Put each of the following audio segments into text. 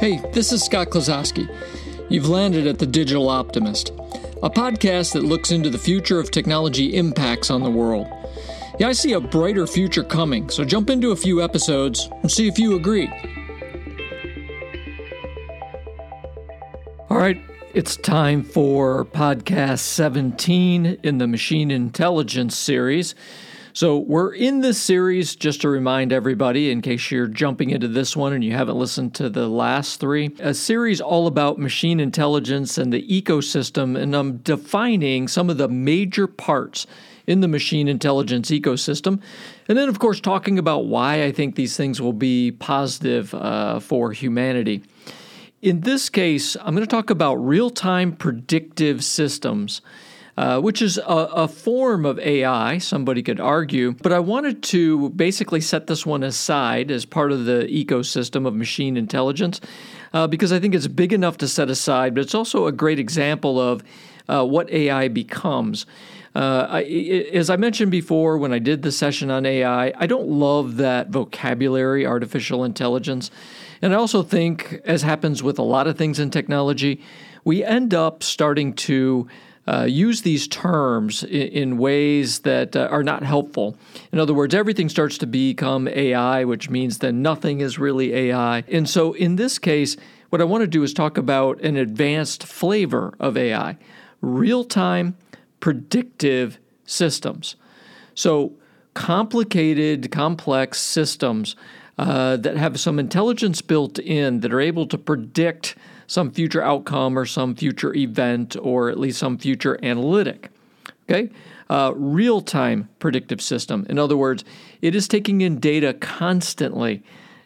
Hey, this is Scott Klososky. You've landed at The Digital Optimist, a podcast that looks into the future of technology impacts on the world. Yeah, I see a brighter future coming, so jump into a few episodes and see if you agree. All right, it's time for podcast 17 in the Machine Intelligence series. So, we're in this series just to remind everybody, in case you're jumping into this one and you haven't listened to the last three, a series all about machine intelligence and the ecosystem. And I'm defining some of the major parts in the machine intelligence ecosystem. And then, of course, talking about why I think these things will be positive uh, for humanity. In this case, I'm going to talk about real time predictive systems uh, which is a, a, form of AI, somebody could argue. But I wanted to basically set this one aside as part of the ecosystem of machine intelligence uh, because I think it's big enough to set aside, but it's also a great example of uh, what AI becomes. Uh, I, as I mentioned before when I did the session on AI, I don't love that vocabulary, artificial intelligence. And I also think, as happens with a lot of things in technology, we end up starting to uh, use these terms in, in ways that uh, are not helpful. In other words, everything starts to become AI, which means that nothing is really AI. And so in this case, what I want to do is talk about an advanced flavor of AI real time predictive systems. So, complicated, complex systems uh, that have some intelligence built in that are able to predict some future outcome or some future event or at least some future analytic. Okay? Uh, real time predictive system. In other words, it is taking in data constantly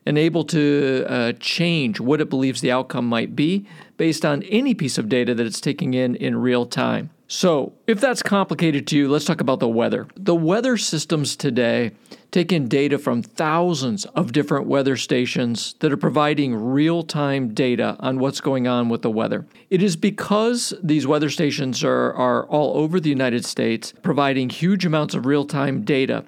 and able to uh, change what it believes the outcome might be based on any piece of data that it's taking in in real time. So, if that's complicated to you, let's talk about the weather. The weather systems today take in data from thousands of different weather stations that are providing real time data on what's going on with the weather. It is because these weather stations are, are all over the United States, providing huge amounts of real time data,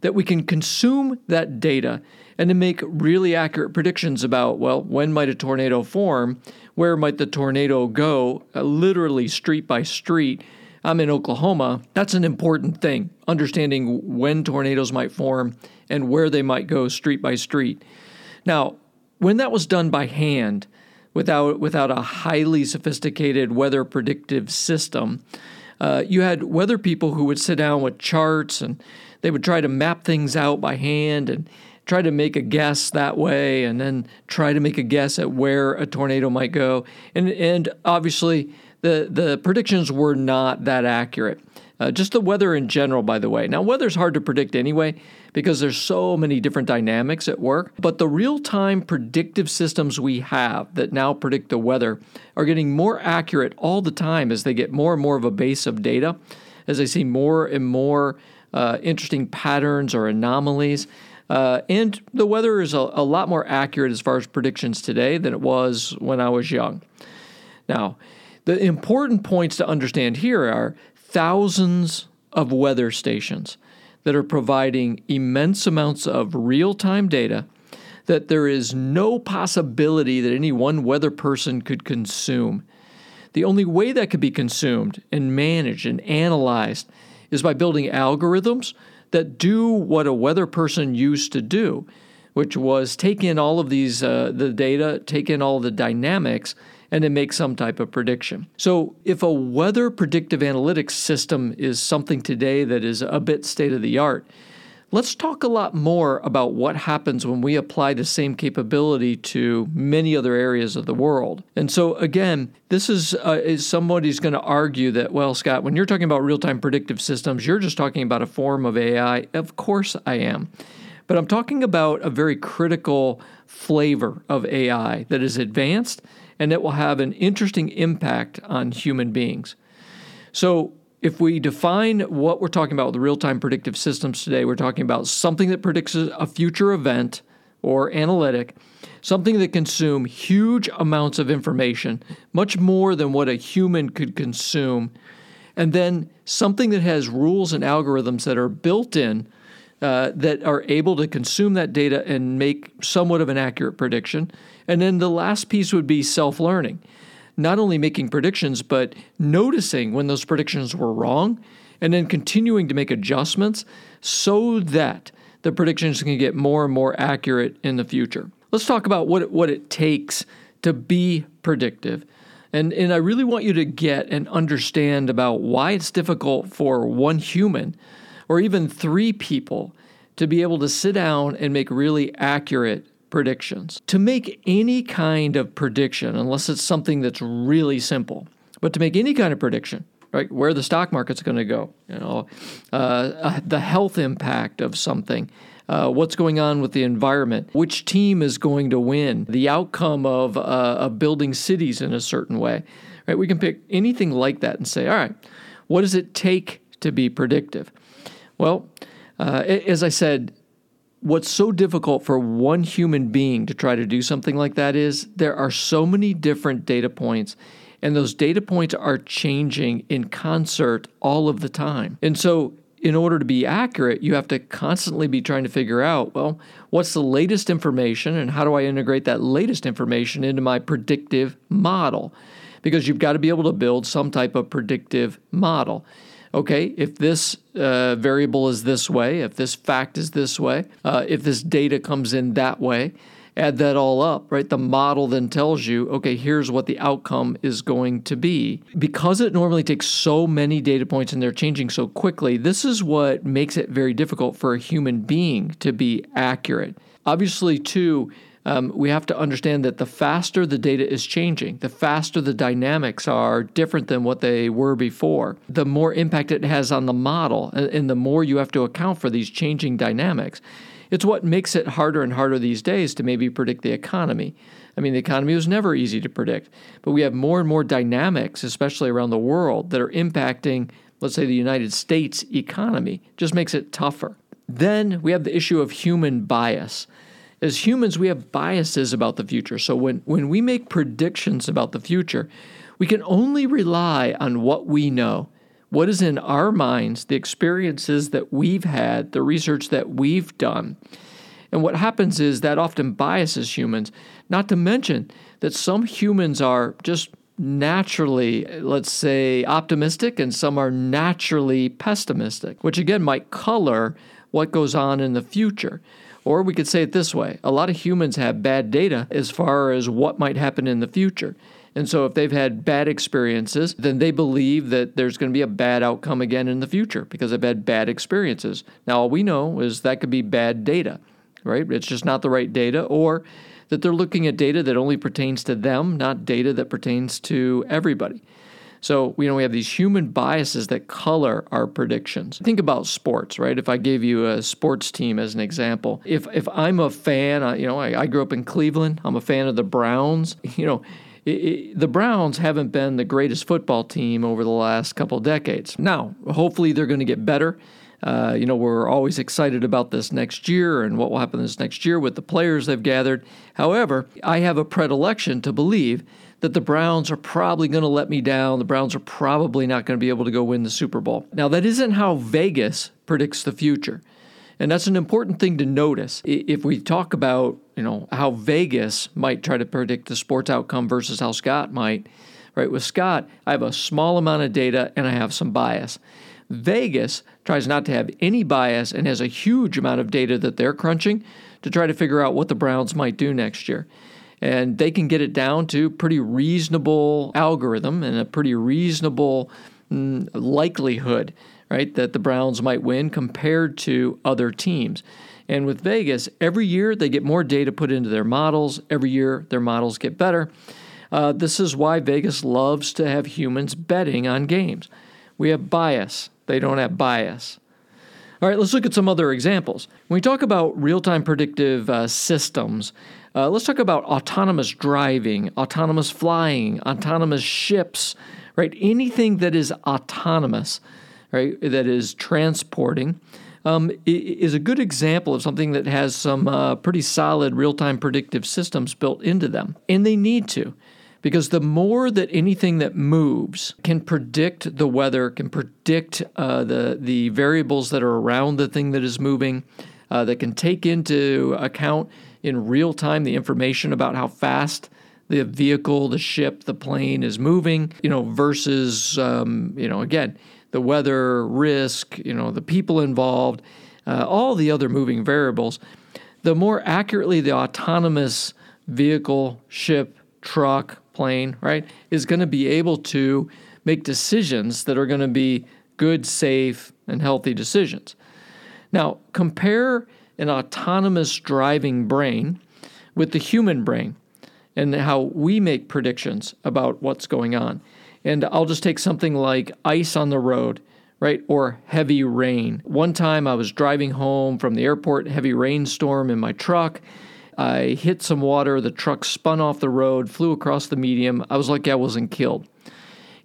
that we can consume that data and to make really accurate predictions about, well, when might a tornado form? Where might the tornado go? Uh, literally, street by street. I'm in Oklahoma. That's an important thing, understanding when tornadoes might form and where they might go street by street. Now, when that was done by hand, without, without a highly sophisticated weather predictive system, uh, you had weather people who would sit down with charts and they would try to map things out by hand and try to make a guess that way and then try to make a guess at where a tornado might go. And, and obviously, the, the predictions were not that accurate. Uh, just the weather in general, by the way. Now, weather's hard to predict anyway because there's so many different dynamics at work. But the real time predictive systems we have that now predict the weather are getting more accurate all the time as they get more and more of a base of data, as they see more and more uh, interesting patterns or anomalies. Uh, and the weather is a, a, lot more accurate as far as predictions today than it was when I was young. Now, the important points to understand here are thousands of weather stations that are providing immense amounts of real time data that there is no possibility that any one weather person could consume. The only way that could be consumed and managed and analyzed is by building algorithms that do what a weather person used to do, which was take in all of these uh, the data, take in all the dynamics, and then make some type of prediction. So, if a weather predictive analytics system is something today that is a bit state of the art, Let's talk a lot more about what happens when we apply the same capability to many other areas of the world. And so, again, this is, uh, is somebody's going to argue that, well, Scott, when you're talking about real time predictive systems, you're just talking about a form of AI. Of course, I am. But I'm talking about a very critical flavor of AI that is advanced and that will have an interesting impact on human beings. So, if we define what we're talking about with real time predictive systems today, we're talking about something that predicts a future event or analytic, something that consume huge amounts of information, much more than what a human could consume, and then something that has rules and algorithms that are built in uh, that are able to consume that data and make somewhat of an accurate prediction. And then the last piece would be self learning not only making predictions, but noticing when those predictions were wrong and then continuing to make adjustments so that the predictions can get more and more accurate in the future. Let's talk about what it, what it takes to be predictive. And, and I really want you to get and understand about why it's difficult for one human or even three people to be able to sit down and make really accurate predictions. To make any kind of prediction, unless it's something that's really simple, but to make any kind of prediction, right, where the stock market's going to go, you know, uh, uh, the health impact of something, uh, what's going on with the environment, which team is going to win, the outcome of, uh, of building cities in a certain way, right? We can pick anything like that and say, all right, what does it take to be predictive? Well, uh, as I said, what's so difficult for one human being to try to do something like that is there are so many different data points and those data points are changing in concert all of the time. And so in order to be accurate, you have to constantly be trying to figure out, well, what's the latest information and how do I integrate that latest information into my predictive model? Because you've got to be able to build some type of predictive model okay, if this uh, variable is this way, if this fact is this way, uh, if this data comes in that way, add that all up, right? The model then tells you, okay, here's what the outcome is going to be. Because it normally takes so many data points and they're changing so quickly, this is what makes it very difficult for a human being to be accurate. Obviously, too, um, we have to understand that the faster the data is changing, the faster the dynamics are different than what they were before, the more impact it has on the model, and, and the more you have to account for these changing dynamics. It's what makes it harder and harder these days to maybe predict the economy. I mean, the economy was never easy to predict, but we have more and more dynamics, especially around the world, that are impacting, let's say, the United States economy. Just makes it tougher. Then we have the issue of human bias as humans, we have biases about the future. So when, when we make predictions about the future, we can only rely on what we know, what is in our minds, the experiences that we've had, the research that we've done. And what happens is that often biases humans, not to mention that some humans are just naturally, let's say, optimistic and some are naturally pessimistic, which again might color what goes on in the future. Or we could say it this way a lot of humans have bad data as far as what might happen in the future. And so if they've had bad experiences, then they believe that there's going to be a bad outcome again in the future because they've had bad experiences. Now, all we know is that could be bad data, right? It's just not the right data, or that they're looking at data that only pertains to them, not data that pertains to everybody. So, you know, we have these human biases that color our predictions. Think about sports, right? If I gave you a sports team as an example, if if I'm a fan, you know, I, I grew up in Cleveland, I'm a fan of the Browns, you know, it, it, the Browns haven't been the greatest football team over the last couple decades. Now, hopefully they're going to get better. Uh, you know, we're always excited about this next year and what will happen this next year with the players they've gathered. However, I have a predilection to believe that the Browns are probably going to let me down. The Browns are probably not going to be able to go win the Super Bowl. Now, that isn't how Vegas predicts the future. And that's an important thing to notice. If we talk about, you know, how Vegas might try to predict the sports outcome versus how Scott might, right? With Scott, I have a small amount of data and I have some bias. Vegas tries not to have any bias and has a huge amount of data that they're crunching to try to figure out what the Browns might do next year and they can get it down to pretty reasonable algorithm and a pretty reasonable mm, likelihood right that the browns might win compared to other teams. And with vegas every year they get more data put into their models. Every year their models get better. Uh, this is why vegas loves to have humans betting on games. We have bias. They don't have bias. All right, let's look at some other examples. When we talk about real time predictive uh, systems, uh, let's talk about autonomous driving, autonomous flying, autonomous ships, right? Anything that is autonomous, right, that is transporting, um, is a good example of something that has some uh, pretty solid real time predictive systems built into them. And they need to, because the more that anything that moves can predict the weather, can predict uh, the, the variables that are around the thing that is moving, uh, that can take into account in real time the information about how fast the vehicle, the ship, the plane is moving, you know, versus, um, you know, again, the weather, risk, you know, the people involved, uh, all the other moving variables, the more accurately the autonomous vehicle, ship, truck, plane, right, is going to be able to make decisions that are going to be good, safe, and healthy decisions. Now, compare an autonomous driving brain with the human brain and how we make predictions about what's going on. And I'll just take something like ice on the road, right? Or heavy rain. One time I was driving home from the airport, heavy rainstorm in my truck. I hit some water, the truck spun off the road, flew across the medium. I was like, I wasn't killed.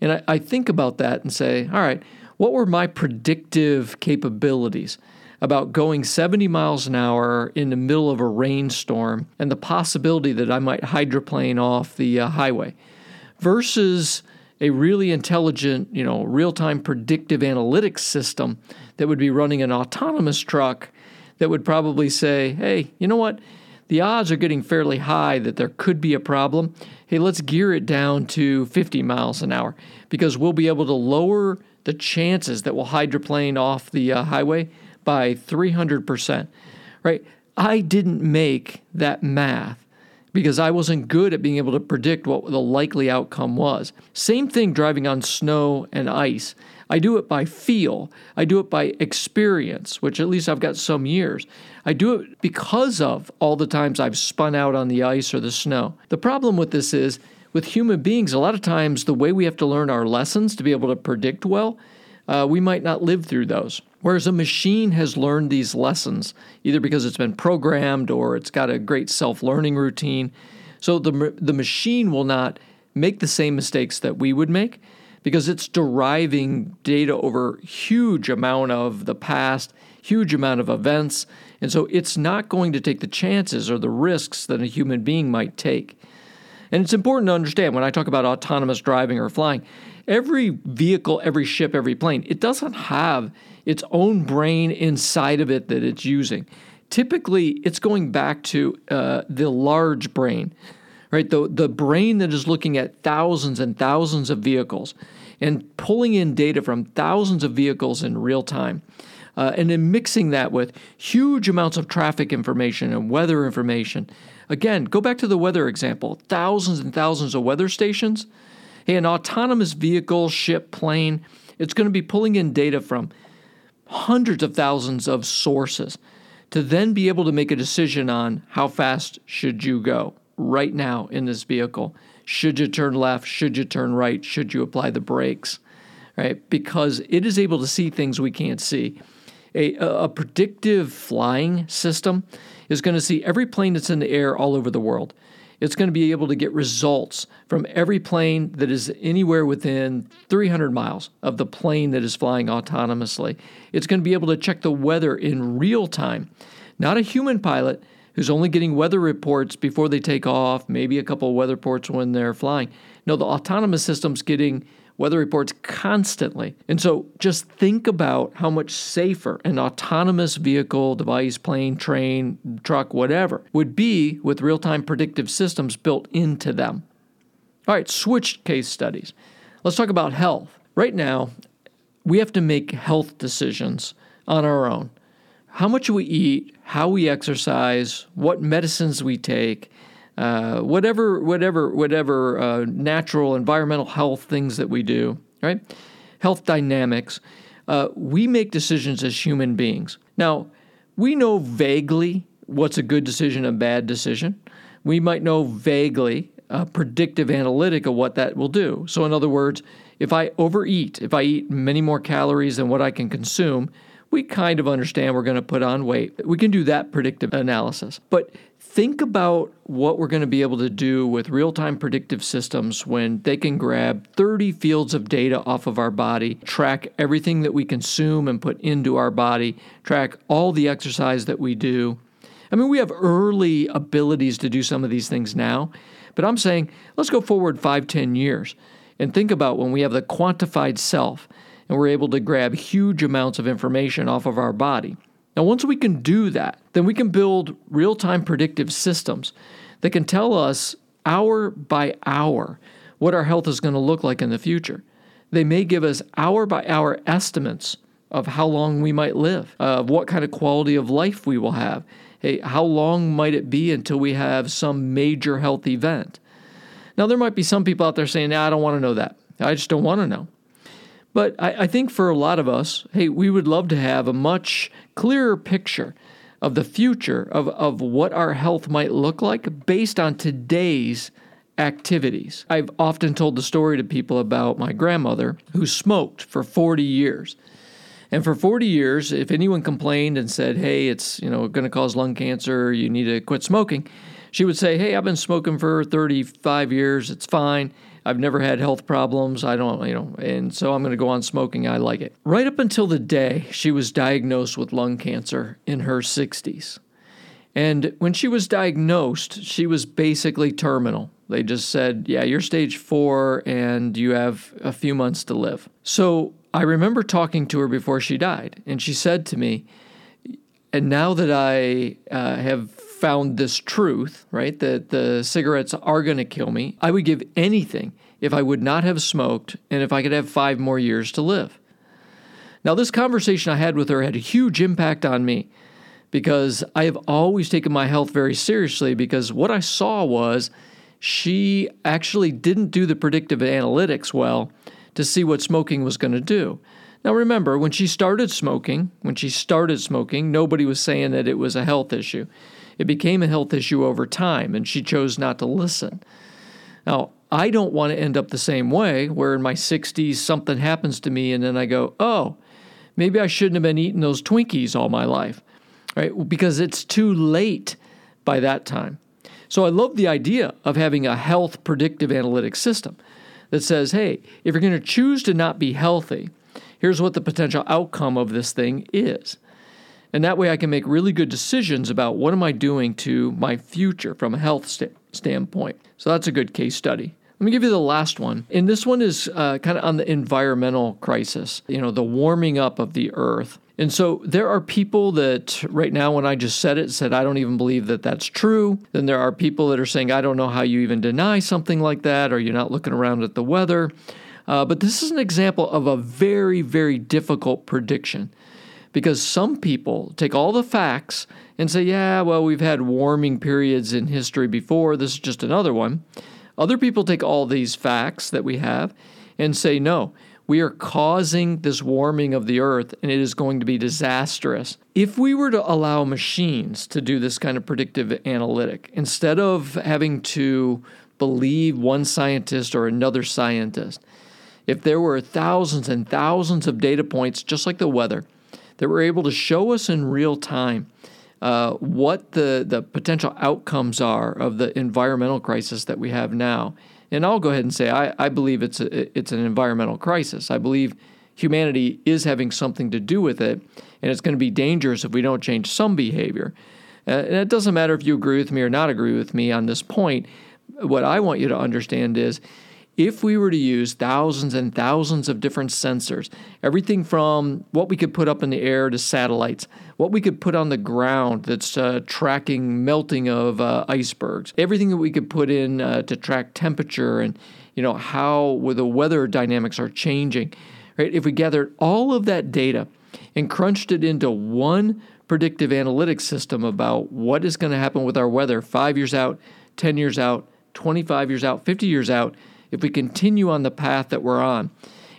And I, I think about that and say, all right, what were my predictive capabilities? About going 70 miles an hour in the middle of a rainstorm and the possibility that I might hydroplane off the uh, highway versus a really intelligent, you know, real-time predictive analytics system that would be running an autonomous truck that would probably say, "Hey, you know what? The odds are getting fairly high that there could be a problem. Hey, let's gear it down to 50 miles an hour because we'll be able to lower the chances that we'll hydroplane off the uh, highway by 300%, right? I didn't make that math because I wasn't good at being able to predict what the likely outcome was. Same thing driving on snow and ice. I do it by feel, I do it by experience, which at least I've got some years. I do it because of all the times I've spun out on the ice or the snow. The problem with this is with human beings, a lot of times the way we have to learn our lessons to be able to predict well, uh, we might not live through those. Whereas a machine has learned these lessons, either because it's been programmed or it's got a great self learning routine. So the, the machine will not make the same mistakes that we would make because it's deriving data over huge amount of the past, huge amount of events, and so it's not going to take the chances or the risks that a human being might take. And it's important to understand when I talk about autonomous driving or flying, every vehicle, every ship, every plane, it doesn't have its own brain inside of it that it's using. Typically, it's going back to uh, the large brain, right? The, the brain that is looking at thousands and thousands of vehicles and pulling in data from thousands of vehicles in real time. Uh, and then mixing that with huge amounts of traffic information and weather information. Again, go back to the weather example thousands and thousands of weather stations. Hey, an autonomous vehicle, ship, plane, it's going to be pulling in data from hundreds of thousands of sources to then be able to make a decision on how fast should you go right now in this vehicle. Should you turn left? Should you turn right? Should you apply the brakes? Right? Because it is able to see things we can't see. A, a predictive flying system is going to see every plane that's in the air all over the world. It's going to be able to get results from every plane that is anywhere within 300 miles of the plane that is flying autonomously. It's going to be able to check the weather in real time. Not a human pilot who's only getting weather reports before they take off, maybe a couple of weather reports when they're flying. No, the autonomous system's getting weather reports constantly. And so just think about how much safer an autonomous vehicle, device, plane, train, truck, whatever would be with real time predictive systems built into them. All right, switch case studies. Let's talk about health. Right now, we have to make health decisions on our own. How much we eat, how we exercise, what medicines we take, uh, whatever, whatever, whatever uh, natural, environmental health things that we do, right? Health dynamics. Uh, we make decisions as human beings. Now, we know vaguely what's a good decision, a bad decision. We might know vaguely a predictive analytic of what that will do. So, in other words, if I overeat, if I eat many more calories than what I can consume, we kind of understand we're going to put on weight. We can do that predictive analysis. But think about what we're going to be able to do with real time predictive systems when they can grab 30 fields of data off of our body, track everything that we consume and put into our body, track all the exercise that we do. I mean, we have early abilities to do some of these things now, but I'm saying let's go forward five, ten years and think about when we have the quantified self and we're able to grab huge amounts of information off of our body. Now, once we can do that, then we can build real time predictive systems that can tell us hour by hour what our health is going to look like in the future. They may give us hour by hour estimates of how long we might live, of what kind of quality of life we will have. Hey, how long might it be until we have some major health event? Now, there might be some people out there saying, nah, I don't want to know that. I just don't want to know. But I, I, think for a lot of us, hey, we would love to have a much clearer picture of the future of, of what our health might look like based on today's activities. I've often told the story to people about my grandmother who smoked for 40 years. And for 40 years, if anyone complained and said, "Hey, it's, you know, going to cause lung cancer, you need to quit smoking," she would say, "Hey, I've been smoking for 35 years. It's fine. I've never had health problems. I don't, you know, and so I'm going to go on smoking. I like it. Right up until the day she was diagnosed with lung cancer in her 60s. And when she was diagnosed, she was basically terminal. They just said, yeah, you're stage four and you have a few months to live. So I remember talking to her before she died, and she said to me, and now that I uh, have found this truth, right, that the cigarettes are going to kill me, I would give anything if I would not have smoked and if I could have five more years to live. Now, this conversation I had with her had a huge impact on me because I have always taken my health very seriously because what I saw was she actually didn't do the predictive analytics well to see what smoking was going to do. Now, remember, when she started smoking, when she started smoking, nobody was saying that it was a health issue. It became a health issue over time, and she chose not to listen. Now, I don't want to end up the same way, where in my 60s something happens to me, and then I go, oh, maybe I shouldn't have been eating those Twinkies all my life, right? Because it's too late by that time. So I love the idea of having a health predictive analytics system that says, hey, if you're going to choose to not be healthy, here's what the potential outcome of this thing is. And that way I can make really good decisions about what am I doing to my future from a health st- standpoint. So that's a good case study. Let me give you the last one. And this one is uh, kind of on the environmental crisis, you know, the warming up of the earth. And so there are people that right now, when I just said it, said, I don't even believe that that's true. Then there are people that are saying, I don't know how you even deny something like that, or you're not looking around at the weather. Uh, but this is an example of a very, very difficult prediction because some people take all the facts and say, yeah, well, we've had warming periods in history before. This is just another one. Other people take all these facts that we have and say, no, we are causing this warming of the earth and it is going to be disastrous. If we were to allow machines to do this kind of predictive analytic, instead of having to believe one scientist or another scientist, if there were thousands and thousands of data points, just like the weather, that were able to show us in real time uh, what the, the potential outcomes are of the environmental crisis that we have now. And I'll go ahead and say I, I believe it's a, it's an environmental crisis. I believe humanity is having something to do with it, and it's going to be dangerous if we don't change some behavior. Uh, and it doesn't matter if you agree with me or not agree with me on this point. What I want you to understand is if we were to use thousands and thousands of different sensors, everything from what we could put up in the air to satellites, what we could put on the ground that's uh, tracking melting of uh, icebergs, everything that we could put in uh, to track temperature and you know how the weather dynamics are changing, right? If we gathered all of that data and crunched it into one predictive analytics system about what is going to happen with our weather 5 years out, 10 years out, 25 years out, 50 years out, if we continue on the path that we're on.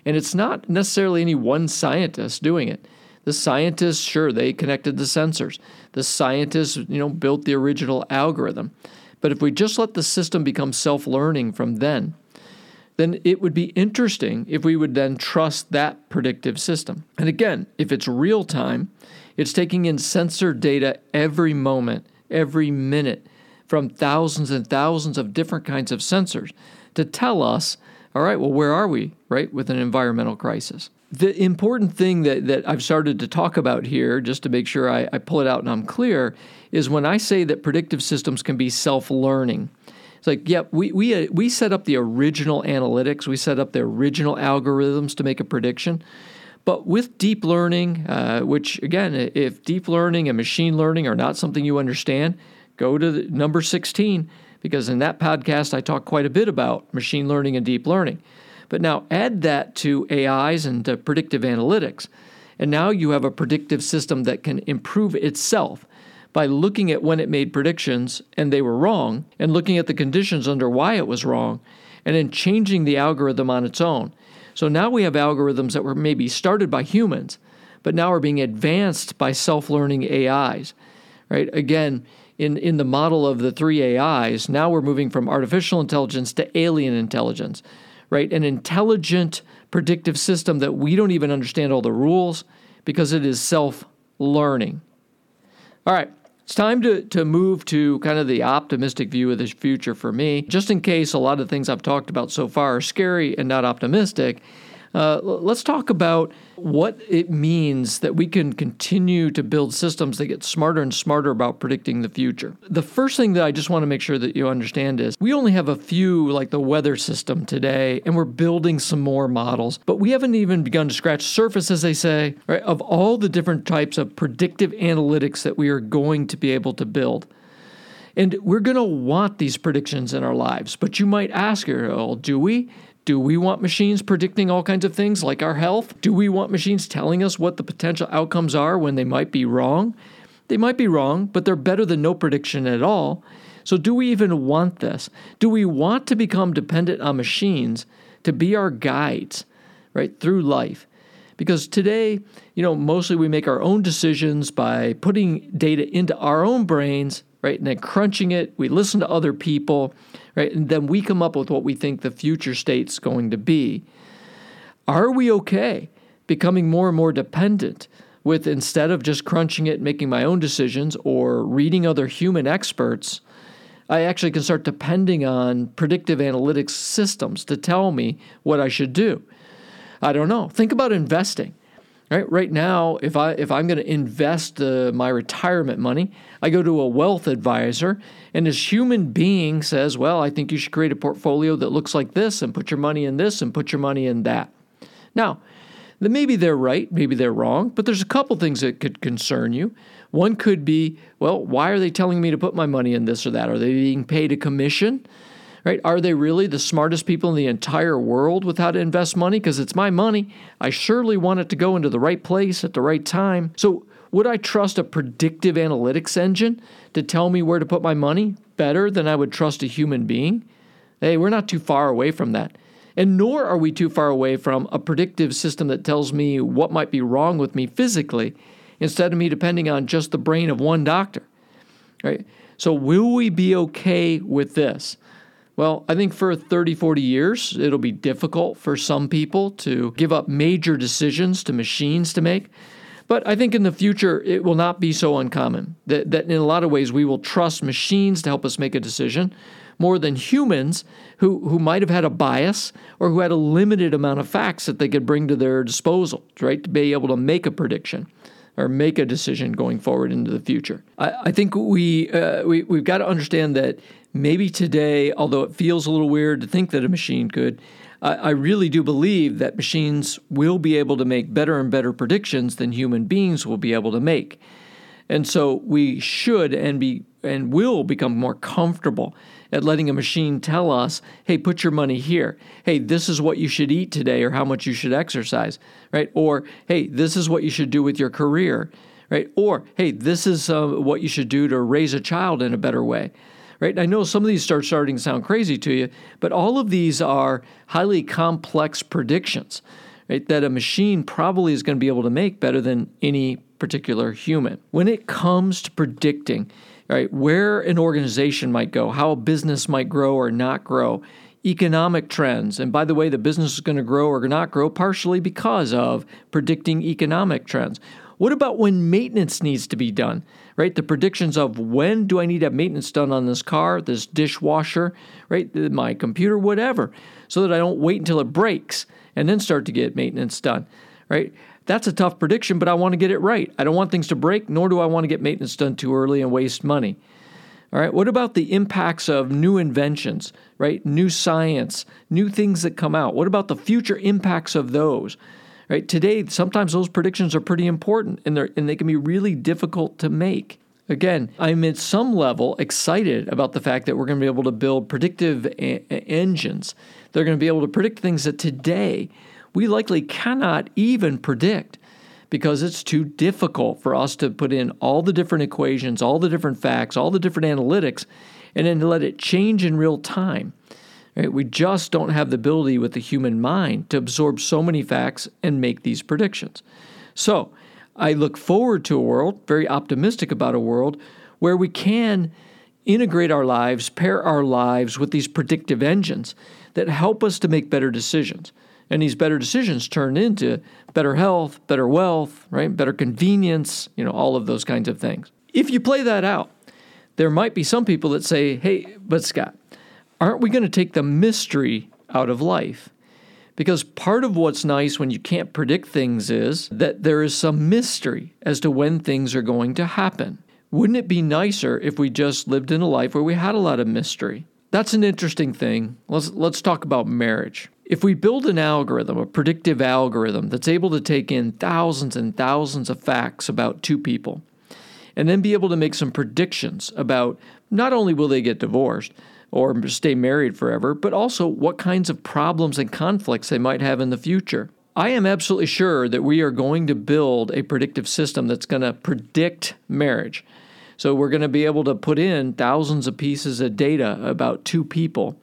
And it's not necessarily any one scientist doing it. The scientists, sure, they connected the sensors. The scientists, you know, built the original algorithm. But if we just let the system become self-learning from then, then it would be interesting if we would then trust that predictive system. And again, if it's real time, it's taking in sensor data every moment, every minute from thousands and thousands of different kinds of sensors to tell us, all right, well, where are we, right, with an environmental crisis? The important thing that, that I've started to talk about here, just to make sure I, I pull it out and I'm clear, is when I say that predictive systems can be self learning. It's like, yeah, we, we, uh, we set up the original analytics, we set up the original algorithms to make a prediction. But with deep learning, uh, which again, if deep learning and machine learning are not something you understand, go to number 16 because in that podcast I talk quite a bit about machine learning and deep learning. But now add that to AIs and to predictive analytics, and now you have a predictive system that can improve itself by looking at when it made predictions and they were wrong, and looking at the conditions under why it was wrong, and then changing the algorithm on its own. So now we have algorithms that were maybe started by humans, but now are being advanced by self learning AIs. Right? Again, in, in the model of the three AIs, now we're moving from artificial intelligence to alien intelligence, right? An intelligent predictive system that we don't even understand all the rules because it is self learning. All right, it's time to, to move to kind of the optimistic view of the future for me. Just in case a lot of things I've talked about so far are scary and not optimistic, uh, let's talk about what it means that we can continue to build systems that get smarter and smarter about predicting the future. The first thing that I just want to make sure that you understand is we only have a few, like the weather system today, and we're building some more models, but we haven't even begun to scratch surface, as they say, right, of all the different types of predictive analytics that we are going to be able to build. And we're going to want these predictions in our lives. But you might ask, oh, do we? Do we want machines predicting all kinds of things like our health? Do we want machines telling us what the potential outcomes are when they might be wrong? They might be wrong, but they're better than no prediction at all. So, do we even want this? Do we want to become dependent on machines to be our guides, right, through life? Because today, you know, mostly we make our own decisions by putting data into our own brains, right, and then crunching it. We listen to other people right? And then we come up with what we think the future state's going to be. Are we okay becoming more and more dependent with instead of just crunching it, making my own decisions or reading other human experts? I actually can start depending on predictive analytics systems to tell me what I should do. I don't know. Think about investing. Right, right now, if I if I'm going to invest uh, my retirement money, I go to a wealth advisor, and this human being says, "Well, I think you should create a portfolio that looks like this, and put your money in this, and put your money in that." Now, maybe they're right, maybe they're wrong, but there's a couple things that could concern you. One could be, well, why are they telling me to put my money in this or that? Are they being paid a commission? Right? Are they really the smartest people in the entire world with how to invest money? Because it's my money. I surely want it to go into the right place at the right time. So, would I trust a predictive analytics engine to tell me where to put my money better than I would trust a human being? Hey, we're not too far away from that. And nor are we too far away from a predictive system that tells me what might be wrong with me physically instead of me depending on just the brain of one doctor. Right? So, will we be okay with this? Well, I think for 30, 40 years, it'll be difficult for some people to give up major decisions to machines to make. But I think in the future, it will not be so uncommon that, that in a lot of ways we will trust machines to help us make a decision more than humans who, who might have had a bias or who had a limited amount of facts that they could bring to their disposal, right, to be able to make a prediction or make a decision going forward into the future. I, I think we, uh, we, we've got to understand that maybe today, although it feels a little weird to think that a machine could, I, I really do believe that machines will be able to make better and better predictions than human beings will be able to make. And so we should and be and will become more comfortable at letting a machine tell us, hey, put your money here. Hey, this is what you should eat today or how much you should exercise, right? Or, hey, this is what you should do with your career, right? Or, hey, this is uh, what you should do to raise a child in a better way right? I know some of these start starting to sound crazy to you, but all of these are highly complex predictions, right? That a machine probably is going to be able to make better than any particular human. When it comes to predicting, right, where an organization might go, how a business might grow or not grow, economic trends. And by the way, the business is going to grow or not grow partially because of predicting economic trends. What about when maintenance needs to be done? Right? The predictions of when do I need to have maintenance done on this car, this dishwasher, right? My computer, whatever, so that I don't wait until it breaks and then start to get maintenance done, right? That's a tough prediction, but I want to get it right. I don't want things to break, nor do I want to get maintenance done too early and waste money. All right, what about the impacts of new inventions, right? New science, new things that come out. What about the future impacts of those? Right? Today, sometimes those predictions are pretty important and, they and they can be really difficult to make. Again, I'm at some level excited about the fact that we're going to be able to build predictive a- engines. They're going to be able to predict things that today we likely cannot even predict because it's too difficult for us to put in all the different equations, all the different facts, all the different analytics, and then let it change in real time. Right? We just don't have the ability with the human mind to absorb so many facts and make these predictions. So, I look forward to a world, very optimistic about a world, where we can integrate our lives, pair our lives with these predictive engines that help us to make better decisions. And these better decisions turn into better health, better wealth, right? Better convenience, you know, all of those kinds of things. If you play that out, there might be some people that say, hey, but Scott, aren't we going to take the mystery out of life? Because part of what's nice when you can't predict things is that there is some mystery as to when things are going to happen. Wouldn't it be nicer if we just lived in a life where we had a lot of mystery? That's an interesting thing. Let's let's talk about marriage. If we build an algorithm, a predictive algorithm that's able to take in thousands and thousands of facts about two people, and then be able to make some predictions about not only will they get divorced or stay married forever, but also what kinds of problems and conflicts they might have in the future. I am absolutely sure that we are going to build a predictive system that's going to predict marriage. So we're going to be able to put in thousands of pieces of data about two people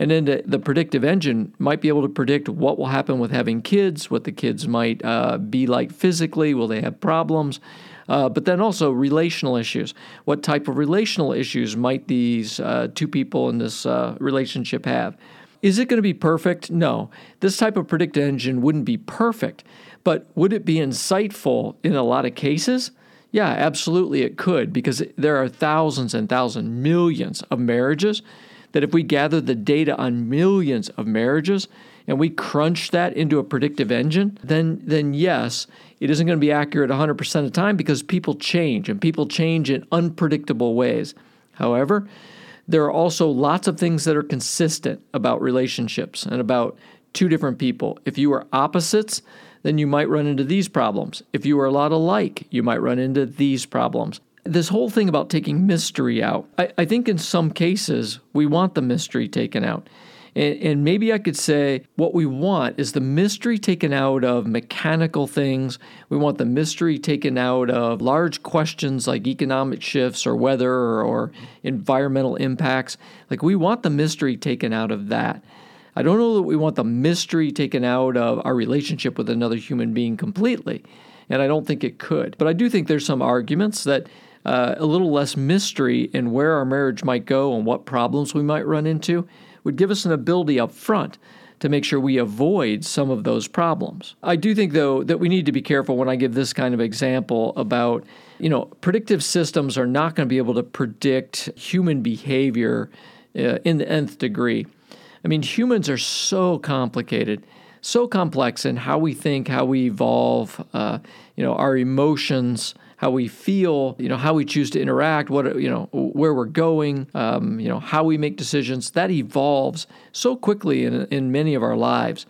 and then the, the, predictive engine might be able to predict what will happen with having kids, what the kids might uh, be like physically, will they have problems, uh, but then also relational issues. What type of relational issues might these uh, two people in this uh, relationship have? Is it going to be perfect? No. This type of predictive engine wouldn't be perfect, but would it be insightful in a lot of cases? Yeah, absolutely it could because there are thousands and thousands, millions of marriages that if we gather the data on millions of marriages and we crunch that into a predictive engine, then then yes, it isn't going to be accurate 100% of the time because people change and people change in unpredictable ways. However, there are also lots of things that are consistent about relationships and about two different people. If you are opposites, then you might run into these problems. If you are a lot alike, you might run into these problems this whole thing about taking mystery out, I, I, think in some cases we want the mystery taken out. And, and maybe I could say what we want is the mystery taken out of mechanical things. We want the mystery taken out of large questions like economic shifts or weather or, or environmental impacts. Like we want the mystery taken out of that. I don't know that we want the mystery taken out of our relationship with another human being completely. And I don't think it could. But I do think there's some arguments that uh, a little less mystery in where our marriage might go and what problems we might run into would give us an ability up front to make sure we avoid some of those problems. I do think, though, that we need to be careful when I give this kind of example about, you know, predictive systems are not going to be able to predict human behavior uh, in the nth degree. I mean, humans are so complicated, so complex in how we think, how we evolve, uh, you know, our emotions how we feel, you know, how we choose to interact, what you know, where we're going, um, you know, how we make decisions. That evolves so quickly in in many of our lives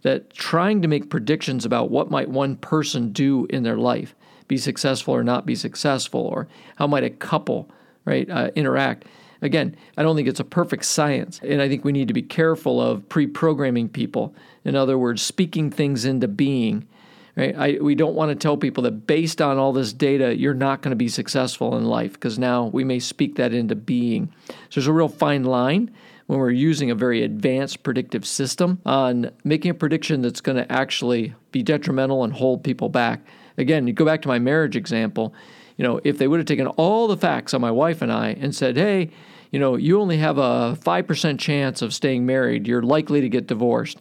that trying to make predictions about what might one person do in their life, be successful or not be successful, or how might a couple right uh, interact. Again, I don't think it's a perfect science, and I think we need to be careful of pre-programming people. In other words, speaking things into being Right? I, we don't want to tell people that based on all this data, you're not going to be successful in life because now we may speak that into being. So there's a real fine line when we're using a very advanced predictive system on making a prediction that's going to actually be detrimental and hold people back. Again, you go back to my marriage example. You know, if they would have taken all the facts on my wife and I and said, "Hey, you know, you only have a 5% chance of staying married. You're likely to get divorced.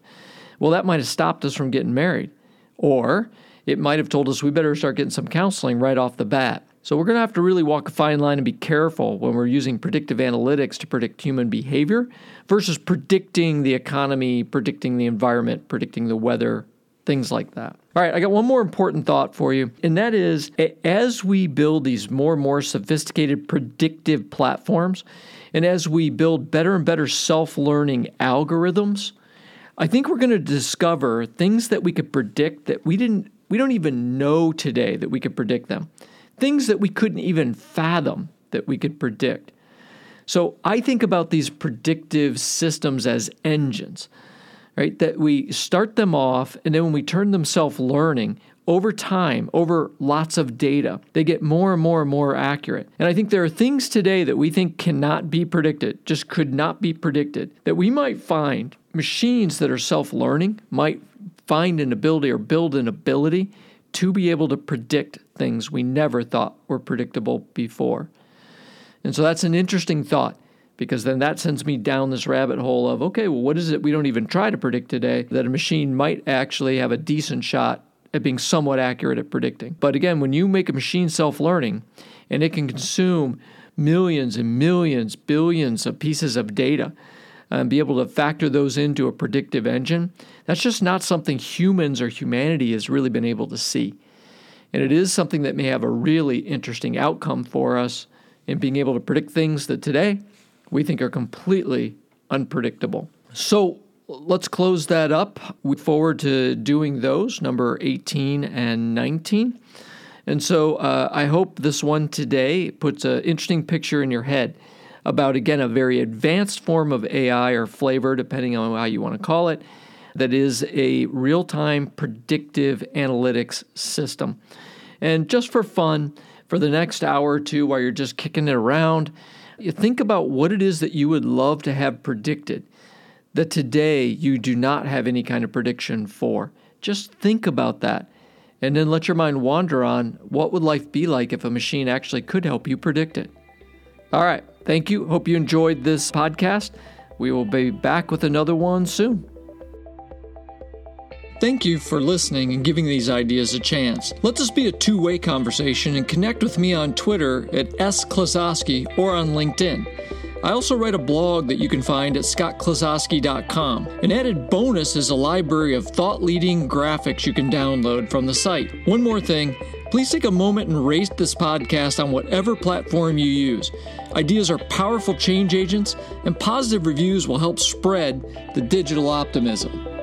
Well, that might have stopped us from getting married. Or it might have told us we better start getting some counseling right off the bat. So we're going to have to really walk a fine line and be careful when we're using predictive analytics to predict human behavior versus predicting the economy, predicting the environment, predicting the weather, things like that. All right, I got one more important thought for you, and that is as we build these more and more sophisticated predictive platforms, and as we build better and better self learning algorithms, I think we're going to discover things that we could predict that we didn't we don't even know today that we could predict them. Things that we couldn't even fathom that we could predict. So I think about these predictive systems as engines, right? That we start them off and then when we turn them self-learning, over time, over lots of data, they get more and more and more accurate. And I think there are things today that we think cannot be predicted, just could not be predicted, that we might find machines that are self learning might find an ability or build an ability to be able to predict things we never thought were predictable before. And so that's an interesting thought because then that sends me down this rabbit hole of okay, well, what is it we don't even try to predict today that a machine might actually have a decent shot at being somewhat accurate at predicting? But again, when you make a machine self learning and it can consume millions and millions, billions of pieces of data, and be able to factor those into a predictive engine, that's just not something humans or humanity has really been able to see. And it is something that may have a really interesting outcome for us in being able to predict things that today we think are completely unpredictable. So let's close that up. We forward to doing those, number 18 and 19. And so uh, I hope this one today puts an interesting picture in your head about, again, a very advanced form of AI or flavor, depending on how you want to call it, that is a real time predictive analytics system. And just for fun, for the next hour or two while you're just kicking it around, you think about what it is that you would love to have predicted that today you do not have any kind of prediction for. Just think about that. And then let your mind wander on what would life be like if a machine actually could help you predict it. All right. Thank you. Hope you enjoyed this podcast. We will be back with another one soon. Thank you for listening and giving these ideas a chance. Let this be a two way conversation and connect with me on Twitter at sklososky or on LinkedIn. I also write a blog that you can find at scottklososky.com. An added bonus is a library of thought leading graphics you can download from the site. One more thing please take a moment and rate this podcast on whatever platform you use. Ideas are powerful change agents, and positive reviews will help spread the digital optimism.